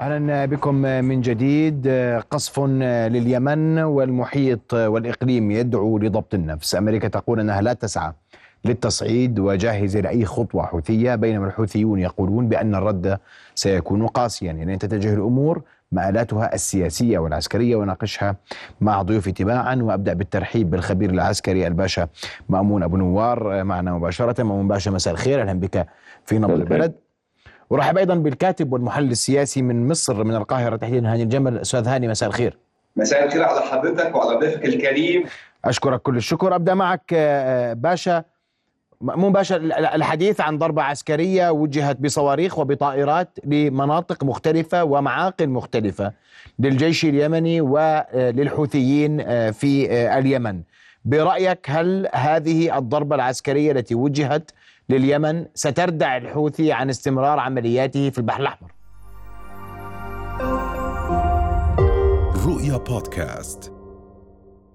أهلا بكم من جديد. قصف لليمن والمحيط والإقليم يدعو لضبط النفس، أمريكا تقول إنها لا تسعى للتصعيد وجاهزه لاي خطوة حوثية. بينما الحوثيون يقولون بأن الرد سيكون قاسيا، يعني تتجه الأمور مآلاتها السياسية والعسكرية وناقشها مع ضيوفي تباعا. وأبدأ بالترحيب بالخبير العسكري الباشا مأمون أبو نوار معنا مباشرة، مأمون باشا مساء الخير. أهلا بك في نبض البلد. ورحب أيضا بالكاتب والمحلل السياسي من مصر من القاهرة تحديدا هاني الجمل أستاذ هاني مساء الخير. مساء الخير على حضرتك وعلى ضيفك الكريم. أشكرك كل الشكر. أبدأ معك باشا. مو باشا الحديث عن ضربة عسكرية وجهت بصواريخ وبطائرات لمناطق مختلفة ومعاقل مختلفة للجيش اليمني وللحوثيين في اليمن. برأيك هل هذه الضربة العسكرية التي وجهت لليمن ستردع الحوثي عن استمرار عملياته في البحر الأحمر؟ رؤيا بودكاست.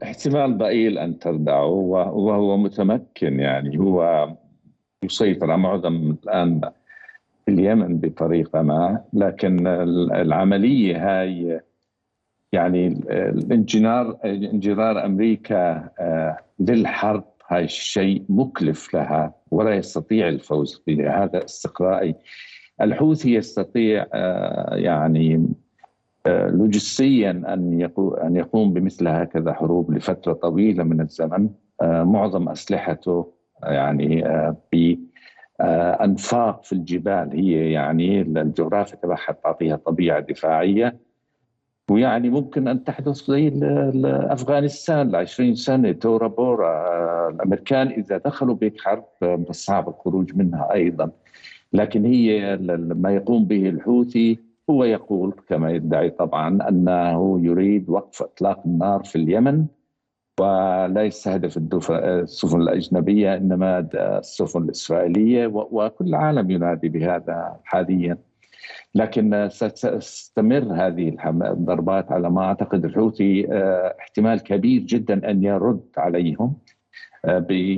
احتمال ضئيل أن تردعه وهو متمكن يعني هو يسيطر على معظم الآن في اليمن بطريقة ما لكن العملية هاي يعني الانجرار انجرار أمريكا للحرب هاي الشيء مكلف لها ولا يستطيع الفوز به هذا استقرائي. الحوثي يستطيع يعني لوجستيا أن أن يقوم بمثل هكذا حروب لفترة طويلة من الزمن معظم أسلحته يعني بانفاق في الجبال. هي يعني الجغرافيا تبعها تعطيها طبيعة دفاعية. ويعني ممكن أن تحدث زي أفغانستان ل 20 سنة تورا بورا الأمريكان إذا دخلوا بهيك حرب من الصعب الخروج منها أيضا. لكن هي ما يقوم به الحوثي هو يقول كما يدعي طبعا أنه يريد وقف إطلاق النار في اليمن ولا يستهدف السفن الأجنبية إنما السفن الإسرائيلية وكل العالم ينادي بهذا حاليا. لكن ستستمر هذه الضربات على ما أعتقد الحوثي احتمال كبير جدا أن يرد عليهم.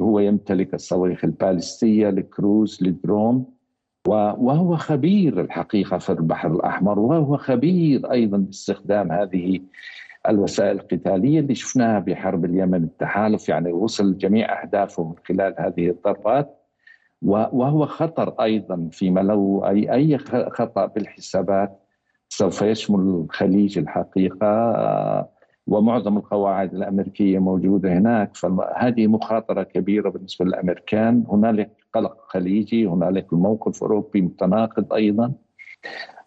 هو يمتلك الصواريخ البالستية الكروز الدرون وهو خبير الحقيقة في البحر الأحمر وهو خبير أيضا باستخدام هذه الوسائل القتالية اللي شفناها بحرب اليمن التحالف. يعني وصل جميع أهدافه من خلال هذه الضربات. وهو خطر أيضا فيما لو أي أي خطأ بالحسابات سوف يشمل الخليج الحقيقة ومعظم القواعد الأمريكية موجودة هناك. فهذه مخاطرة كبيرة بالنسبة للأمريكان. هنالك قلق خليجي هنالك الموقف الأوروبي متناقض أيضا.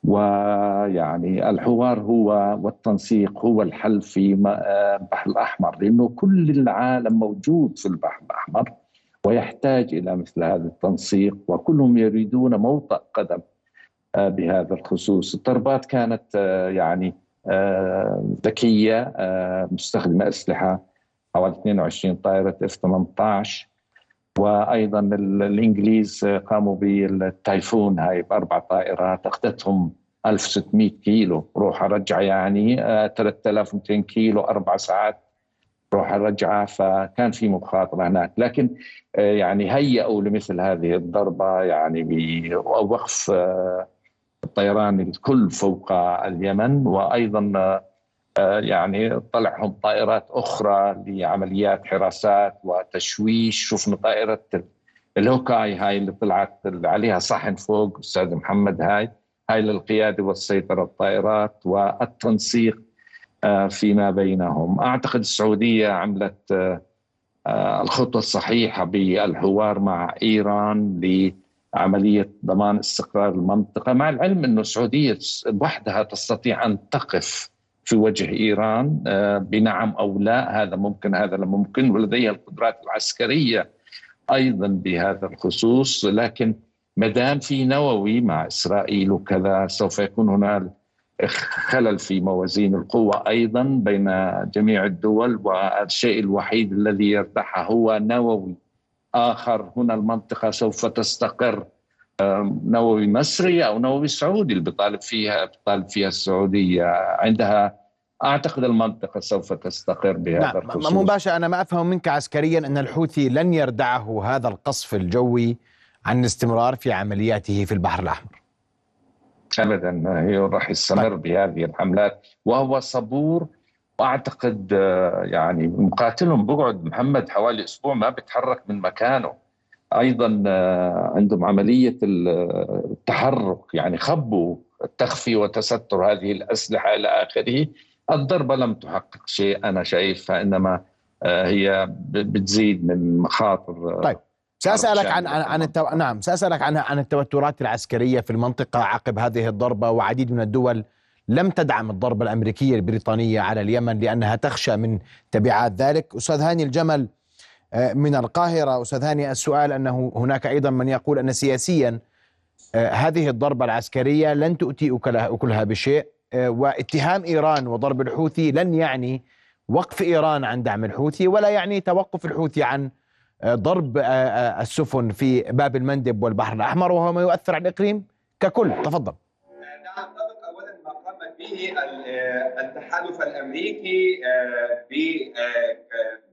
ويعني الحوار هو والتنسيق هو الحل في البحر الأحمر لأنه كل العالم موجود في البحر الأحمر. ويحتاج إلى مثل هذا التنسيق وكلهم يريدون موطأ قدم بهذا الخصوص. الضربات كانت يعني ذكية مستخدمة أسلحة حوالي 22 طائرة F 18 وأيضا الإنجليز قاموا بال Typhoon هاي بأربع طائرات أخذتهم 1600 كيلو. روح رجعه يعني 3200 كيلو أربع ساعات روح رجعه فكان في مخاطرة هناك. لكن يعني هيئوا لمثل هذه الضربة يعني بوقف الطيران الكل فوق اليمن وأيضا يعني طلعهم طائرات أخرى لعمليات حراسات وتشويش. شفنا طائرة الهوكاي هاي اللي طلعت عليها صحن فوق أستاذ محمد هاي هاي للقيادة والسيطرة الطائرات والتنسيق فيما بينهم. أعتقد السعودية عملت الخطوه الصحيحة بالحوار مع إيران لعملية ضمان استقرار المنطقة مع العلم انه السعودية وحدها تستطيع أن تقف في وجه إيران بنعم أو لا هذا ممكن هذا لا ممكن ولديها القدرات العسكرية أيضا بهذا الخصوص لكن ما دام في نووي مع إسرائيل وكذا سوف يكون هناك خلل في موازين القوة أيضا بين جميع الدول والشيء الوحيد الذي يرتاح هو نووي. آخر هنا المنطقة سوف تستقر. نووي مصري أو نووي سعودي اللي بيطالب فيها بيطالب فيها السعودية. عندها أعتقد المنطقة سوف تستقر بهذا نعم الخصوص. مباشر أنا ما أفهم منك عسكريا أن الحوثي لن يردعه هذا القصف الجوي عن الاستمرار في عملياته في البحر الأحمر. ابدا هي راح يستمر طيب. بهذه الحملات. وهو صبور وأعتقد آه، يعني مقاتلهم بقعد محمد حوالي أسبوع ما بيتحرك من مكانه. أيضا آه، عندهم عملية التحرك يعني خبوا تخفي وتستر هذه الأسلحة إلى آخره. الضربة لم تحقق شيء أنا شايف فإنما آه، هي بتزيد من مخاطر طيب. سأسألك عن عن, عن التو... نعم سأسألك عن عن التوترات العسكرية في المنطقة عقب هذه الضربة وعديد من الدول لم تدعم الضربة الأمريكية البريطانية على اليمن لأنها تخشى من تبعات ذلك. أستاذ هاني الجمل آه، من القاهرة. أستاذ هاني السؤال أنه هناك أيضا من يقول أن سياسيا آه، هذه الضربة العسكرية لن تؤتي أكلها بشيء آه، واتهام إيران وضرب الحوثي لن يعني وقف إيران عن دعم الحوثي ولا يعني توقف الحوثي عن ضرب السفن في باب المندب والبحر الأحمر وهو ما يؤثر على الإقليم ككل. تفضل. به التحالف الأمريكي آه،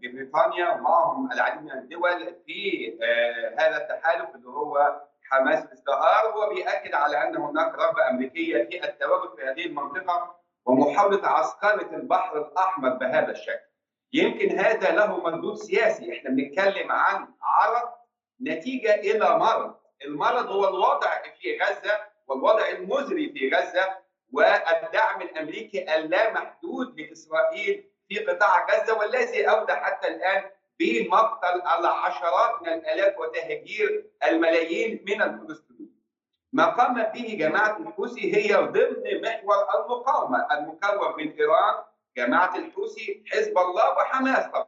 ببريطانيا آه، ومعهم العديد من الدول في آه، هذا التحالف اللي هو حماس الازدهار هو بيأكد على أن هناك رغبة أمريكية في التواجد في هذه المنطقة ومحاوله عسكرة البحر الأحمر بهذا الشكل. يمكن هذا له مردود سياسي، إحنا بنتكلم عن عرض نتيجة إلى مرض، المرض هو الوضع في غزة والوضع المزري في غزة والدعم الأمريكي اللامحدود لإسرائيل في قطاع غزة والذي اودى حتى الآن بمقتل العشرات من الآلاف وتهجير الملايين من الفلسطينيين. ما قام به جماعة الحوثي هي ضمن محور المقاومة المكون من إيران، جماعة الحوثي، حزب الله وحماس طبعا.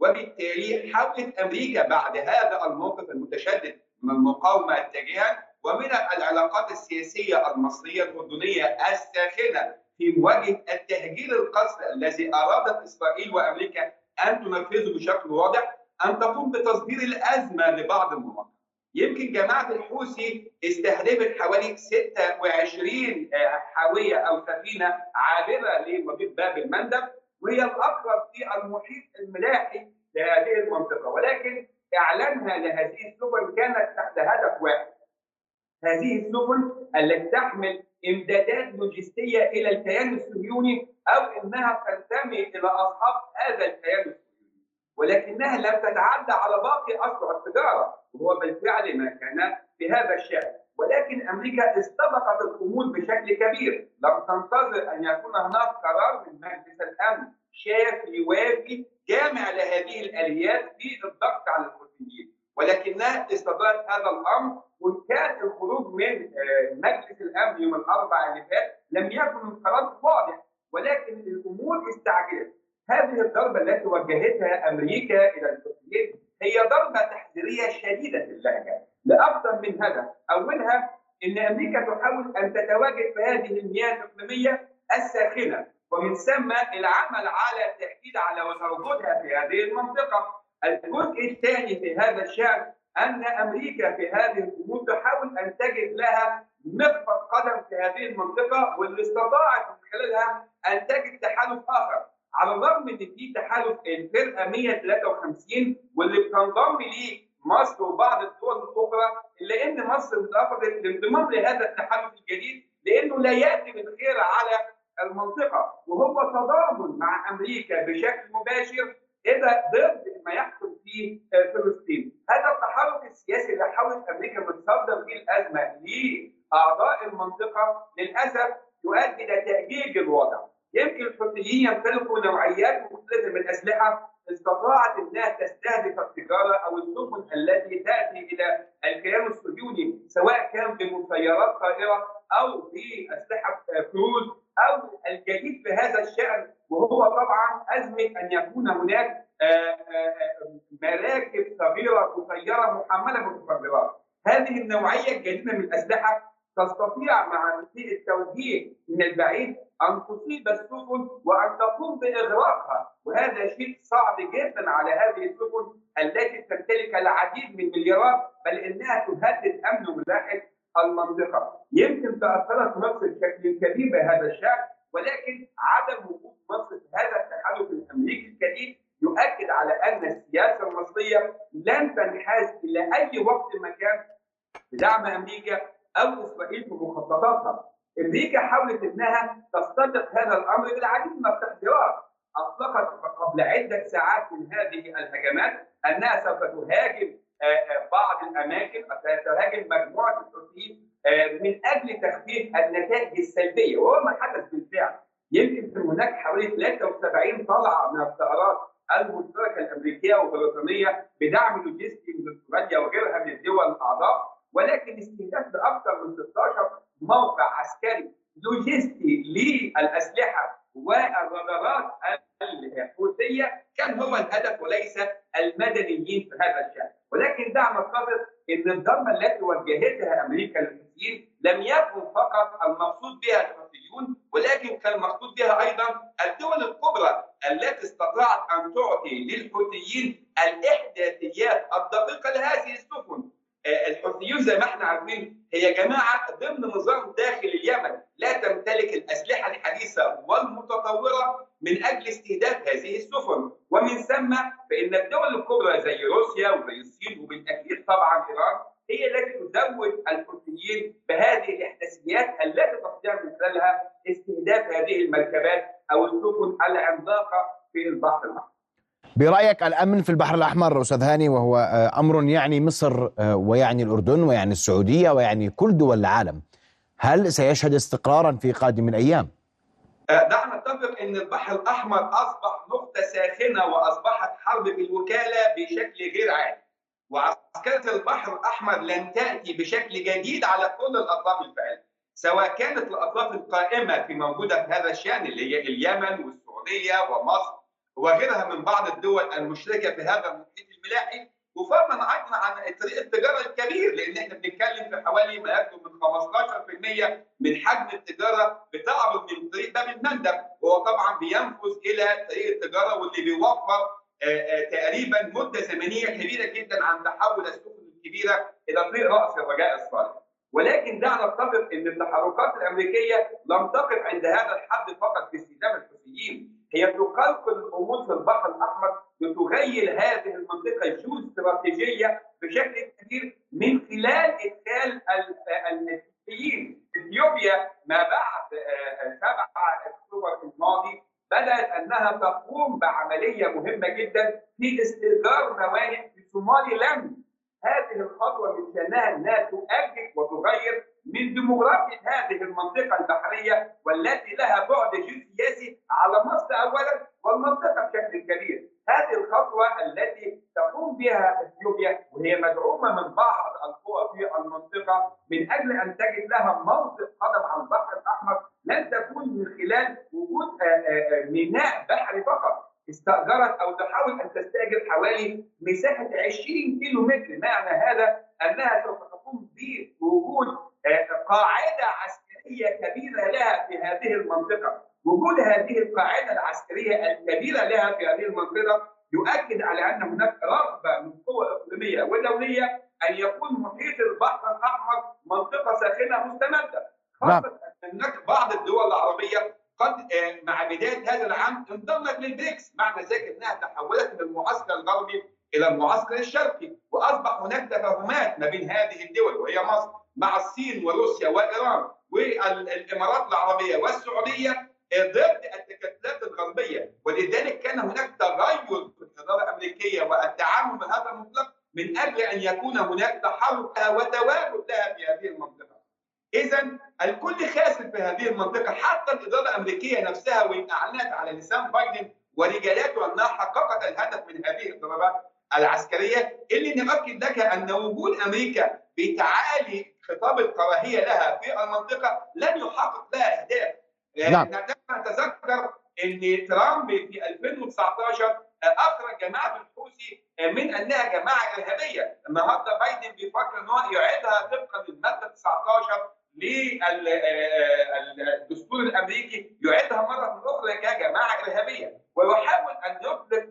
وبالتالي حاولت أمريكا بعد هذا الموقف المتشدد من المقاومة اتجاها ومن العلاقات السياسية المصرية الأردنية الساخنة في مواجهة التهجير القسري الذي أرادت إسرائيل وأمريكا أن تنفذه بشكل واضح أن تقوم بتصدير الأزمة لبعض المناطق. يمكن جماعة الحوثي استهدفت حوالي 26 حاوية أو سفينة عابرة لمضيق باب المندب وهي الأقرب في المحيط الملاحي لهذه المنطقة. ولكن إعلانها لهذه السفن كانت تحت هدف واحد. هذه السفن التي تحمل إمدادات لوجستية إلى الكيان الصهيوني أو إنها تنتمي إلى أصحاب هذا الكيان الصهيوني. ولكنها لم تتعدى على باقي اصبع التجارة وهو بالفعل ما كان في هذا الشأن. ولكن أمريكا استبقت الأمور بشكل كبير. لم تنتظر أن يكون هناك قرار من مجلس الأمن شافي وافي جامع لهذه الآليات في الضغط على الحوثيين ولكنها استدارت هذا الأمر وكان الخروج من آه، مجلس الأمن يوم الأربعاء اللي فات لم يكن القرار واضح. ولكن الأمور استعجلت هذه الضربة التي وجهتها أمريكا إلى الحوثيين هي ضربة تحذيرية شديدة اللهجه لاكثر من هدف أولها إن أمريكا تحاول أن تتواجد في هذه المياه الإقليمية الساخنة ومن ثم العمل على التاكيد على وجودها في هذه المنطقة. الجزء الثاني في هذا الشأن أن أمريكا في هذه الأمور تحاول أن تجد لها مخفض قدم في هذه المنطقة واللي استطاعت من خلالها أن تجد تحالف آخر. على الرغم من في تحالف الفرقة 153 واللي بتنضم ليه مصر وبعض الدول الأخرى إلا إن مصر رفضت الانضمام لهذا التحالف الجديد لأنه لا يأتي بالخير على المنطقة. وهو تضامن مع أمريكا بشكل مباشر إذا ضد ما يحصل في فلسطين. هذا التحرك السياسي اللي حاولت أمريكا بتصدر فيه الأزمة لأعضاء المنطقة للأسف يؤدي إلى تاجيج الوضع. يمكن الحوثيين يمتلكوا نوعيات مختلفة من الاسلحه استطاعت إنها تستهدف التجارة أو السفن التي تأتي إلى الكيان الصهيوني سواء كان بمسيرات طائره أو بأسلحة كروز أو الجديد في هذا الشأن وهو طبعا ازمه أن يكون هناك آه، آه، مراكب صغيرة مسيرة محملة بالمخدرات. هذه النوعية الجديدة من الاسلحه تستطيع مع التوجيه من البعيد أن تصيب السفن وأن تقوم بإغراقها وهذا شيء صعب جدا على هذه السفن التي تمتلك العديد من المليارات بل إنها تهدد أمن وملاحه المنطقة. يمكن تأثرت مصر بشكل كبير بهذا الشأن ولكن عدم وجود مصر في هذا التحالف الأمريكي الجديد يؤكد على أن السياسة المصرية لن تنحاز إلى أي وقت مكان بدعم أمريكا أو إسرائيل في مخططاتها أمريكا حاولت انها تستطرق هذا الأمر بالعديد من التحذيرات. أطلقت قبل عدة ساعات من هذه الهجمات أنها سوف تهاجم آه، آه، بعض الأماكن تهاجم مجموعة الحوثيين آه، من أجل تخفيف النتائج السلبية. وهو ما حدث بالفعل. يمكن هناك حوالي 73 طلعة من الطائرات المشتركة الأمريكية والبريطانية بدعم لوجستي من أستراليا وغيرها من الدول الأعضاء ولكن استهداف لاكثر من 16 موقع عسكري لوجستي للأسلحة والرادارات الحوثية كان هو الهدف وليس المدنيين في هذا الشأن. ولكن دعنا نتفق إن الضربه التي وجهتها أمريكا للحوثيين لم يكن فقط المقصود بها الحوثيون ولكن كان المقصود بها أيضا الدول الكبرى التي استطاعت ان تعطي للحوثيين الاحداثيات الدقيقه لهذه السفن آه، الحوثيون زي ما إحنا عارفين هي جماعة ضمن نظام داخل اليمن لا تمتلك الاسلحه الحديثه والمتطوره من أجل استهداف هذه السفن ومن ثم فان الدول الكبرى زي روسيا وزي الصين وبالتاكيد طبعا ايران هي التي تزود الحوثيين بهذه الاحداثيات التي تستطيع من خلالها المركبات أو السفن العملاقة في البحر الأحمر. برأيك الأمن في البحر الأحمر أستاذ هاني وهو آه، أمر يعني مصر آه، ويعني الأردن ويعني السعودية ويعني كل دول العالم هل سيشهد استقرارا في قادم الأيام؟ آه، دعنا نتفق إن البحر الأحمر أصبح نقطة ساخنة وأصبحت حرب بالوكالة بشكل غير عادي وعسكرة البحر الأحمر لن تأتي بشكل جديد على كل الاطراف الفاعله سواء كانت الأطراف القائمة في موجودة في هذا الشأن اللي هي اليمن والسعودية ومصر وغيرها من بعض الدول المشركة في هذا المحيط الملاحي وفضلا أيضا عن طريق التجارة الكبير لأن إحنا بنتكلم في حوالي ما يقرب من 15% من حجم التجارة بتعرض من طريق باب المندب وهو طبعا بينفذ إلى طريق التجارة واللي بيوفر آه، آه، تقريبا مدة زمنية كبيرة جدا عن تحول السفن الكبيرة إلى طريق رأس الرجاء الصالح. ولكن دعنا نتفق إن التحركات الأمريكية لم تقف عند هذا الحد فقط في استهداف الحوثيين، هي تقلقل الأمور في البحر الأحمر لتغير هذه المنطقة جو استراتيجيه بشكل كبير من خلال إدخال الحوثيين. إثيوبيا ما بعد 7 أكتوبر الماضي بدأت أنها تقوم بعملية مهمة جدا في استئجار موانئ في سومالي لاند هذه الخطوة من شانها انها تؤجج وتغير من ديموغرافيا هذه المنطقة البحرية والتي لها بعد جيوسياسي على مصر اولا والمنطقة بشكل كبير. هذه الخطوة التي تقوم بها إثيوبيا وهي مدعومة من بعض القوى في المنطقة من أجل أن تجد لها موطئ قدم على البحر الأحمر لن تكون من خلال وجود آه، آه، آه، ميناء بحري فقط استأجرت أو تحاول أن تستأجر حوالي مساحة 20 كيلو متر معنى هذا أنها سوف تقوم بوجود قاعدة عسكرية كبيرة لها في هذه المنطقة وجود هذه القاعدة العسكرية الكبيرة لها في هذه المنطقة يؤكد على أن هناك رغبة من قوى اقليميه ودوليه أن يكون محيط البحر الأحمر منطقة ساخنة مستمدة نعم. خاصه هناك بعض الدول العربية قد آه، مع بداية هذا العام انضمت للبريكس معنى ذلك إنها تحولت من المعسكر الغربي إلى المعسكر الشرقي وأصبح هناك تفاهمات ما بين هذه الدول وهي مصر مع الصين وروسيا وإيران والإمارات العربية والسعودية ضد التكتلات الغربية ولذلك كان هناك تغير في الاداره الأمريكية والتعامل مع هذا المطلق من أجل أن يكون هناك تحرك وتواجد لها في هذه المنطقة. اذا الكل خاسر في هذه المنطقة حتى الإدارة الأمريكية نفسها وإن أعلنت على لسان بايدن ورجالاته أنها حققت الهدف من هذه الضربات العسكرية اللي نؤكد لك أن وجود أمريكا بتعالي خطاب الكراهية لها في المنطقة لن يحقق لها أهداف. نعم. نتذكر إن ترامب في 2019 أخرج جماعة الحوثي من أنها جماعة إرهابية، النهارده بايدن بيفكر إن هو يعيدها طبقا للمادة 19 للدستور الأمريكي يعيدها مرة أخرى كجماعة إرهابية ويحاول أن يطلق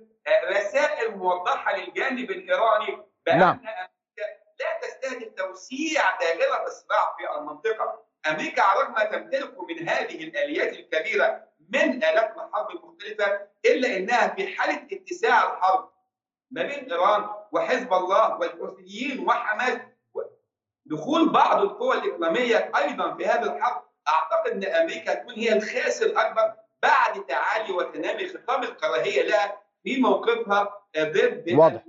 رسائل موضحة للجانب الإيراني بأن نعم. أمريكا لا تستهدف توسيع دائرة الصراع في المنطقة، أمريكا على الرغم ما تمتلك من هذه الآليات الكبيرة من آلات الحرب المختلفه إلا إنها في حالة اتساع الحرب ما بين إيران وحزب الله والحوثيين وحماس دخول بعض القوى الإقليمية أيضا في هذا الحرب أعتقد إن أمريكا هتكون هي الخاسر الأكبر بعد تعالي وتنامي خطاب الكراهية لها في موقفها ضد واضح.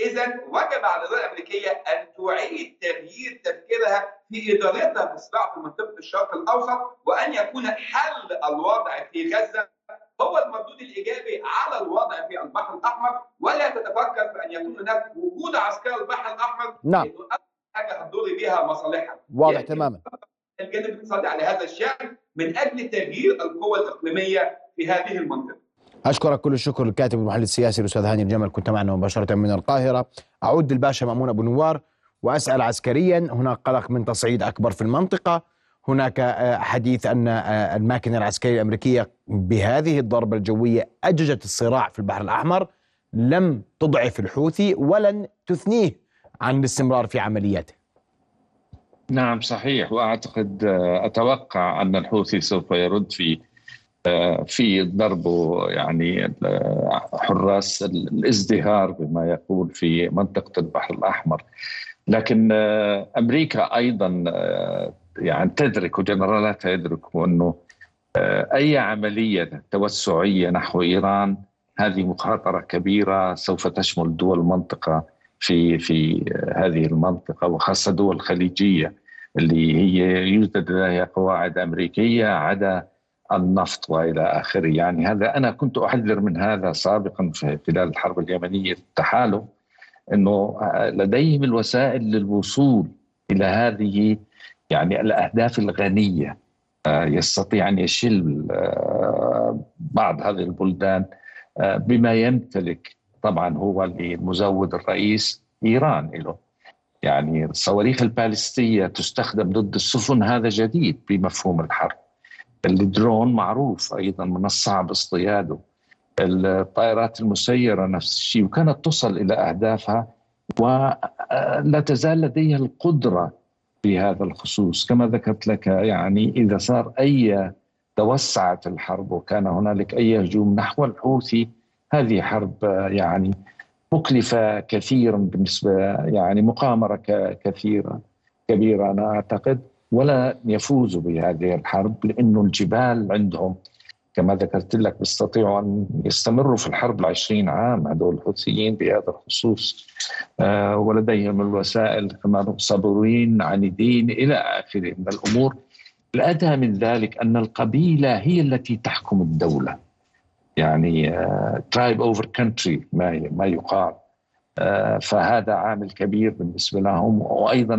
اذا وجب على الاداره الأمريكية أن تعيد تغيير تفكيرها في ادارتها في الصراع في منطقة الشرق الأوسط وأن يكون حل الوضع في غزة هو المردود الإيجابي على الوضع في البحر الأحمر ولا تتفكر في أن يكون هناك وجود عسكري البحر الأحمر نعم. حاجة هتضر بها مصالحها. واضح يعني تماما. الجانب الاقتصادي على هذا الشأن من أجل تغيير القوى الإقليمية في هذه المنطقة. أشكرك كل الشكر الكاتب والمحلل السياسي الأستاذ هاني الجمل. كنت معنا مباشرة من القاهرة. أعود للباشا مأمون أبو نوار وأسأل عسكريا. هناك قلق من تصعيد أكبر في المنطقة. هناك آه، حديث أن آه، الماكنة العسكرية الأمريكية بهذه الضربة الجوية أججت الصراع في البحر الأحمر. لم تضعف الحوثي ولن تثنيه. عن الاستمرار في عملياته. نعم صحيح. وأعتقد آه، أتوقع أن الحوثي سوف يرد في آه، في ضربه يعني آه، حراس الازدهار بما يقول في منطقة البحر الأحمر. لكن أمريكا أيضا يعني تدرك وجنرالاتها يدركوا أنه أي عملية توسعية نحو إيران هذه مخاطرة كبيرة سوف تشمل دول المنطقة في في هذه المنطقة وخاصة دول خليجيه اللي هي يوجد لديها قواعد أمريكية عدا النفط وإلى آخره. يعني هذا أنا كنت أحذر من هذا سابقا في خلال الحرب اليمنية التحالف إنه لديهم الوسائل للوصول إلى هذه يعني الأهداف الغنية. آه، يستطيع أن يشل آه، بعض هذه البلدان آه، بما يمتلك طبعا هو المزود الرئيس إيران له. يعني الصواريخ البالستية تستخدم ضد السفن هذا جديد بمفهوم الحرب. الدرون معروف أيضا من الصعب اصطياده. الطائرات المسيرة نفس الشيء وكانت تصل إلى أهدافها ولا تزال لديها القدرة في هذا الخصوص. كما ذكرت لك يعني إذا صار أي توسعت الحرب وكان هنالك أي هجوم نحو الحوثي هذه حرب آه، يعني مكلفة كثيرا بالنسبة يعني مقامرة ك- كثيره كبيرة أنا أعتقد. ولا يفوزوا بهذه الحرب لأنه الجبال عندهم كما ذكرت لك بيستطيعوا أن يستمروا في الحرب العشرين عام. هذول الحوثيين بهذا الخصوص آه ولديهم الوسائل كما صبورين عنيدين إلى آخره من الأمور. الأدهى من ذلك أن القبيلة هي التي تحكم الدولة. يعني tribe over country ما ما يقال. آه، فهذا عامل كبير بالنسبة لهم وأيضا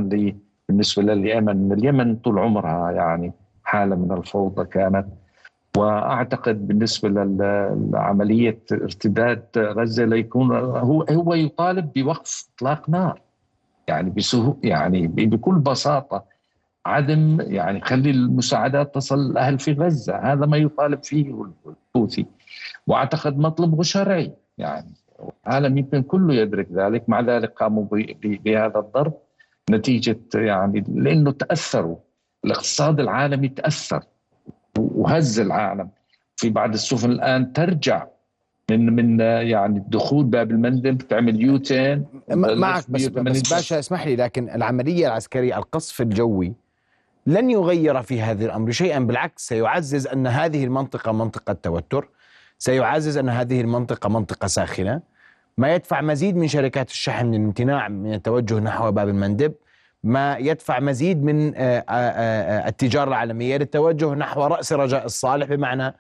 بالنسبة لليمن اليمن طول عمرها يعني حالة من الفوضى كانت. وأعتقد بالنسبة لعملية ارتداد غزة ليكون هو هو يطالب بوقف إطلاق نار. يعني بسهو يعني بكل بساطة عدم يعني خلي المساعدات تصل الأهل في غزة. هذا ما يطالب فيه الحوثي. وأعتقد مطلبه شرعي يعني العالم يمكن كله يدرك ذلك. مع ذلك قاموا بهذا الضرب. نتيجة يعني لأنه تأثروا. الاقتصاد العالمي تأثر. وهز العالم. في بعض السفن الآن ترجع من من يعني دخول باب المندب تعمل يوتين. معك بس, بس باشا اسمح لي لكن العملية العسكرية القصف الجوي لن يغير في هذا الأمر شيئا. بالعكس سيعزز أن هذه المنطقة منطقة توتر سيعزز أن هذه المنطقة منطقة ساخنة ما يدفع مزيد من شركات الشحن من الامتناع من التوجه نحو باب المندب ما يدفع مزيد من آه، آه، آه، التجارة العالمية للتوجه نحو رأس رجاء الصالح بمعنى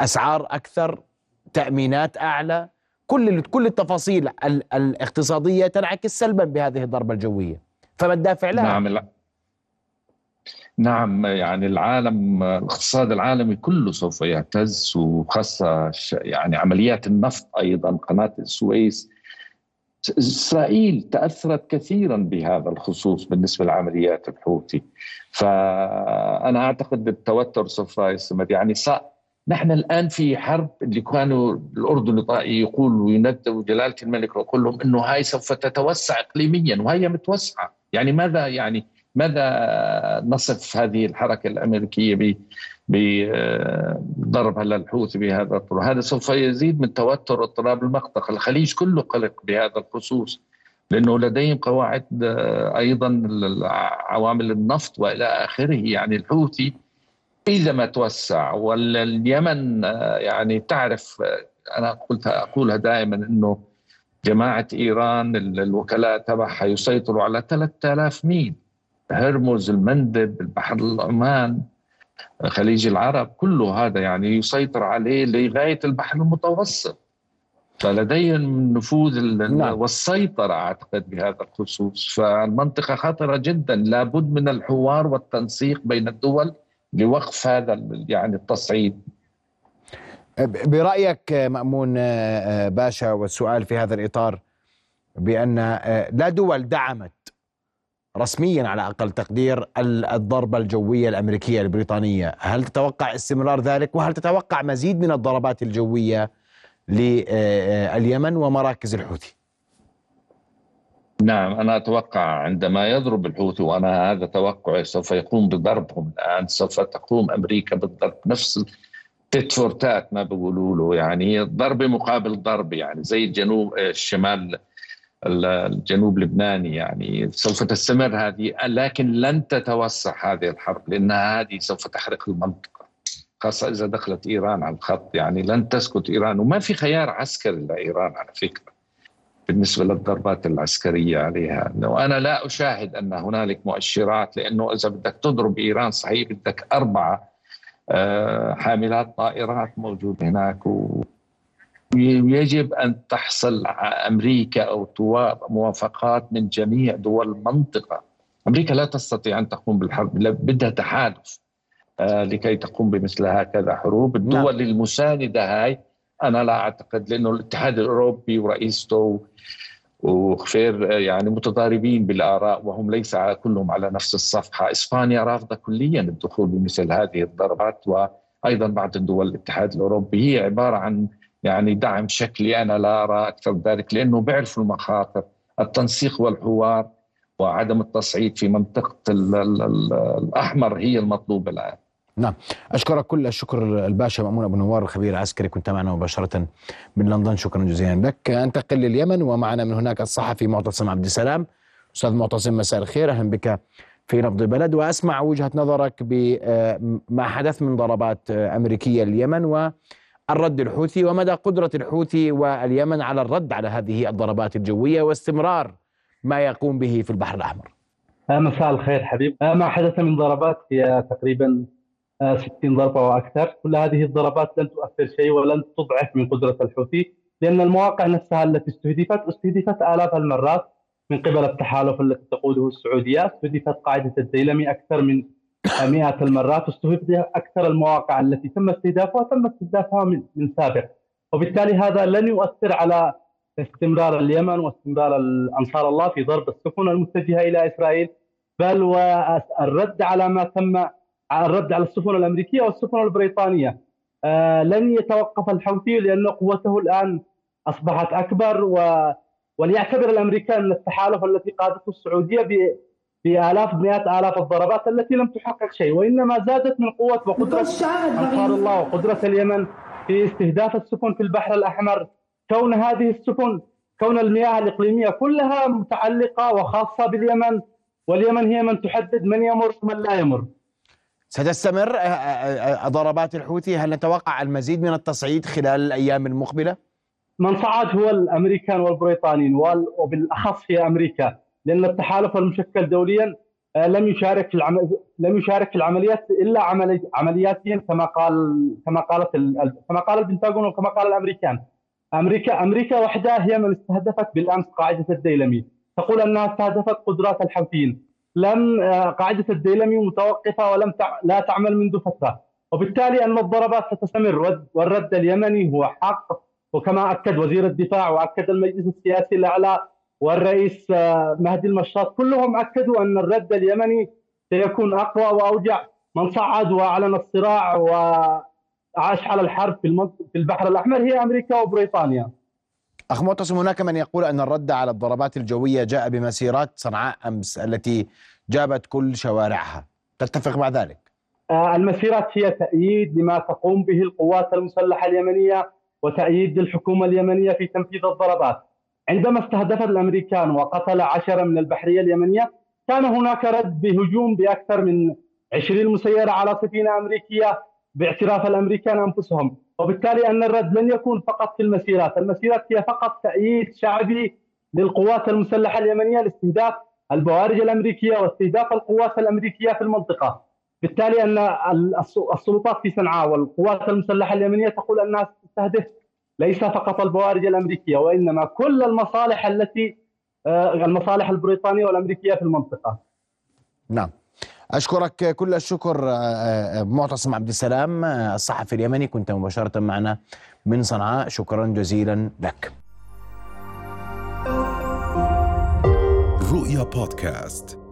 أسعار أكثر تأمينات أعلى كل كل التفاصيل ال- الاقتصادية تنعكس سلبا بهذه الضربة الجوية فما الدافع لها؟ نعم. نعم يعني العالم الاقتصاد العالمي كله سوف يهتز وخاصة يعني عمليات النفط أيضا قناة السويس. إسرائيل تأثرت كثيرا بهذا الخصوص بالنسبة لعمليات الحوثي. فأنا أعتقد التوتر سوف يستمر. يعني نحن الآن في حرب اللي كانوا الأردن يقول ويندوا جلالة الملك ويقول لهم أنه هاي سوف تتوسع إقليميا وهي متوسعة. يعني ماذا يعني ماذا نصف هذه الحركة الأمريكية ب بضرب هلا الحوثي بهذا الطرق؟ هذا سوف يزيد من توتر واضطراب المنطقة الخليج كله قلق بهذا الخصوص لأنه لديهم قواعد أيضا عوامل النفط وإلى آخره. يعني الحوثي إذا ما توسع واليمن يعني تعرف أنا قلت أقولها دائما إنه جماعة إيران الوكلاء تبعها يسيطروا على 3000 ميل. هرمز المندب البحر العمان خليج العرب كله هذا يعني يسيطر عليه لغاية البحر المتوسط. فلديهم نفوذ نعم. والسيطرة أعتقد بهذا الخصوص. فالمنطقة خطرة جدا. لابد من الحوار والتنسيق بين الدول لوقف هذا يعني التصعيد. برأيك مأمون آه، باشا والسؤال في هذا الإطار بأن آه، لا دول دعمت رسميا على أقل تقدير الضربة الجوية الأمريكية البريطانية. هل تتوقع استمرار ذلك؟ وهل تتوقع مزيد من الضربات الجوية لليمن ومراكز الحوثي؟ نعم أنا أتوقع عندما يضرب الحوثي وأنا هذا توقعي سوف يقوم بضربهم الآن سوف تقوم أمريكا بالضرب. نفس تيت ما بيقولوا له يعني ضرب مقابل ضرب يعني زي الجنوب الشمال الجنوب لبناني يعني سوف تستمر هذه لكن لن تتوسع هذه الحرب لأنها هذه سوف تحرق المنطقة خاصة إذا دخلت إيران على الخط يعني لن تسكت إيران وما في خيار عسكري لإيران على فكرة بالنسبة للضربات العسكرية عليها. وأنا لا أشاهد أن هنالك مؤشرات لأنه إذا بدك تضرب إيران صحيح بدك أربعة آه، حاملات طائرات موجود هناك و يجب أن تحصل أمريكا أو موافقات من جميع دول المنطقة. أمريكا لا تستطيع أن تقوم بالحرب بدها تحالف آه، لكي تقوم بمثل هكذا حروب، الدول نعم. المساندة هاي أنا لا أعتقد لأنه الاتحاد الأوروبي ورئيسته وخفير يعني متضاربين بالآراء وهم ليس كلهم على نفس الصفحة، إسبانيا رافضة كليا الدخول بمثل هذه الضربات وأيضا بعض الدول الاتحاد الأوروبي هي عبارة عن يعني دعم شكلي أنا لا أرى أكثر ذلك لأنه بيعرفوا المخاطر، التنسيق والحوار وعدم التصعيد في منطقة الأحمر هي المطلوبه الآن. نعم. أشكرك كل الشكر الباشا مأمون أبو نوار الخبير العسكري كنت معنا مباشرة من لندن. شكرا جزيلا لك. أنتقل لليمن ومعنا من هناك الصحفي معتصم عبد السلام. أستاذ معتصم مساء الخير. أهلا بك في نبض البلد. وأسمع وجهة نظرك بما حدث من ضربات أمريكية والرد الحوثي ومدى قدرة الحوثي واليمن على الرد على هذه الضربات الجوية واستمرار ما يقوم به في البحر الأحمر. مساء الخير حبيب. ما حدث من ضربات هي تقريبا 60 ضربة وأكثر، كل هذه الضربات لن تؤثر شيء ولن تضعف من قدرة الحوثي لأن المواقع نفسها التي استهدفت استهدفت آلاف المرات من قبل التحالف التي تقوده السعودية، استهدفت قاعدة الديلمي أكثر من مئات المرات، استهدفت أكثر المواقع التي تم استهدافها تم استهدافها من, من سابق، وبالتالي هذا لن يؤثر على استمرار اليمن واستمرار انصار الله في ضرب السفن المتجهة إلى إسرائيل بل والرد على ما تم الرد على السفن الأمريكية والسفن البريطانية. آه لن يتوقف الحوثي لأن قوته الآن أصبحت أكبر و وليعتبر الأمريكان إن التحالف التي قادته السعودية ب بالاف مئات آلاف الضربات التي لم تحقق شيء وإنما زادت من قوة وقدرة أنصار الله وقدرة اليمن في استهداف السفن في البحر الأحمر. كون هذه السفن كون المياه الإقليمية كلها متعلقة وخاصة باليمن واليمن هي من تحدد من يمر ومن لا يمر. ستستمر آه، آه، آه، ضربات الحوثي؟ هل نتوقع المزيد من التصعيد خلال الأيام المقبلة؟ من صعد هو الأمريكان والبريطانيين وبالأخص هي أمريكا. لأن التحالف المشكل دوليا لم يشارك في العمل لم يشارك في العمليات إلا عملي عملياتيا كما قال كما قالت كما قال البنتاغون وكما قال الأمريكان. أمريكا أمريكا وحدها هي من استهدفت بالأمس قاعدة الديلمي. تقول أنها استهدفت قدرات الحوثيين. لم آه، قاعدة الديلمي متوقفة ولم تع... لا تعمل منذ فترة. وبالتالي أن الضربات ستستمر والرد اليمني هو حق. وكما أكد وزير الدفاع وأكد المجلس السياسي الأعلى والرئيس آه، مهدي المشاط كلهم أكدوا أن الرد اليمني سيكون أقوى وأوجع. من صعد وأعلن الصراع وعاش على الحرب في, في البحر الأحمر هي أمريكا وبريطانيا. أخ معتصم هناك من يقول أن الرد على الضربات الجوية جاء بمسيرات صنعاء أمس التي جابت كل شوارعها. تتفق مع ذلك؟ آه، المسيرات هي تأييد لما تقوم به القوات المسلحة اليمنية وتأييد للحكومة اليمنية في تنفيذ الضربات. عندما استهدفت الأمريكان وقتل عشرة من البحرية اليمنية كان هناك رد بهجوم بأكثر من 20 مسيرة على سفينة أمريكية باعتراف الأمريكان أنفسهم وبالتالي أن الرد لن يكون فقط في المسيرات، المسيرات هي فقط تأييد شعبي للقوات المسلحة اليمنية لاستهداف البوارج الأمريكية واستهداف القوات الأمريكية في المنطقة. بالتالي أن السلطات في صنعاء والقوات المسلحة اليمنية تقول أنها تستهدف ليس فقط البوارج الأمريكية وإنما كل المصالح التي آه، المصالح البريطانية والأمريكية في المنطقة. نعم. أشكرك كل الشكر آه، آه، معتصم عبد السلام الصحفي اليمني كنت مباشرة معنا من صنعاء شكرا جزيلا لك. رؤيا بودكاست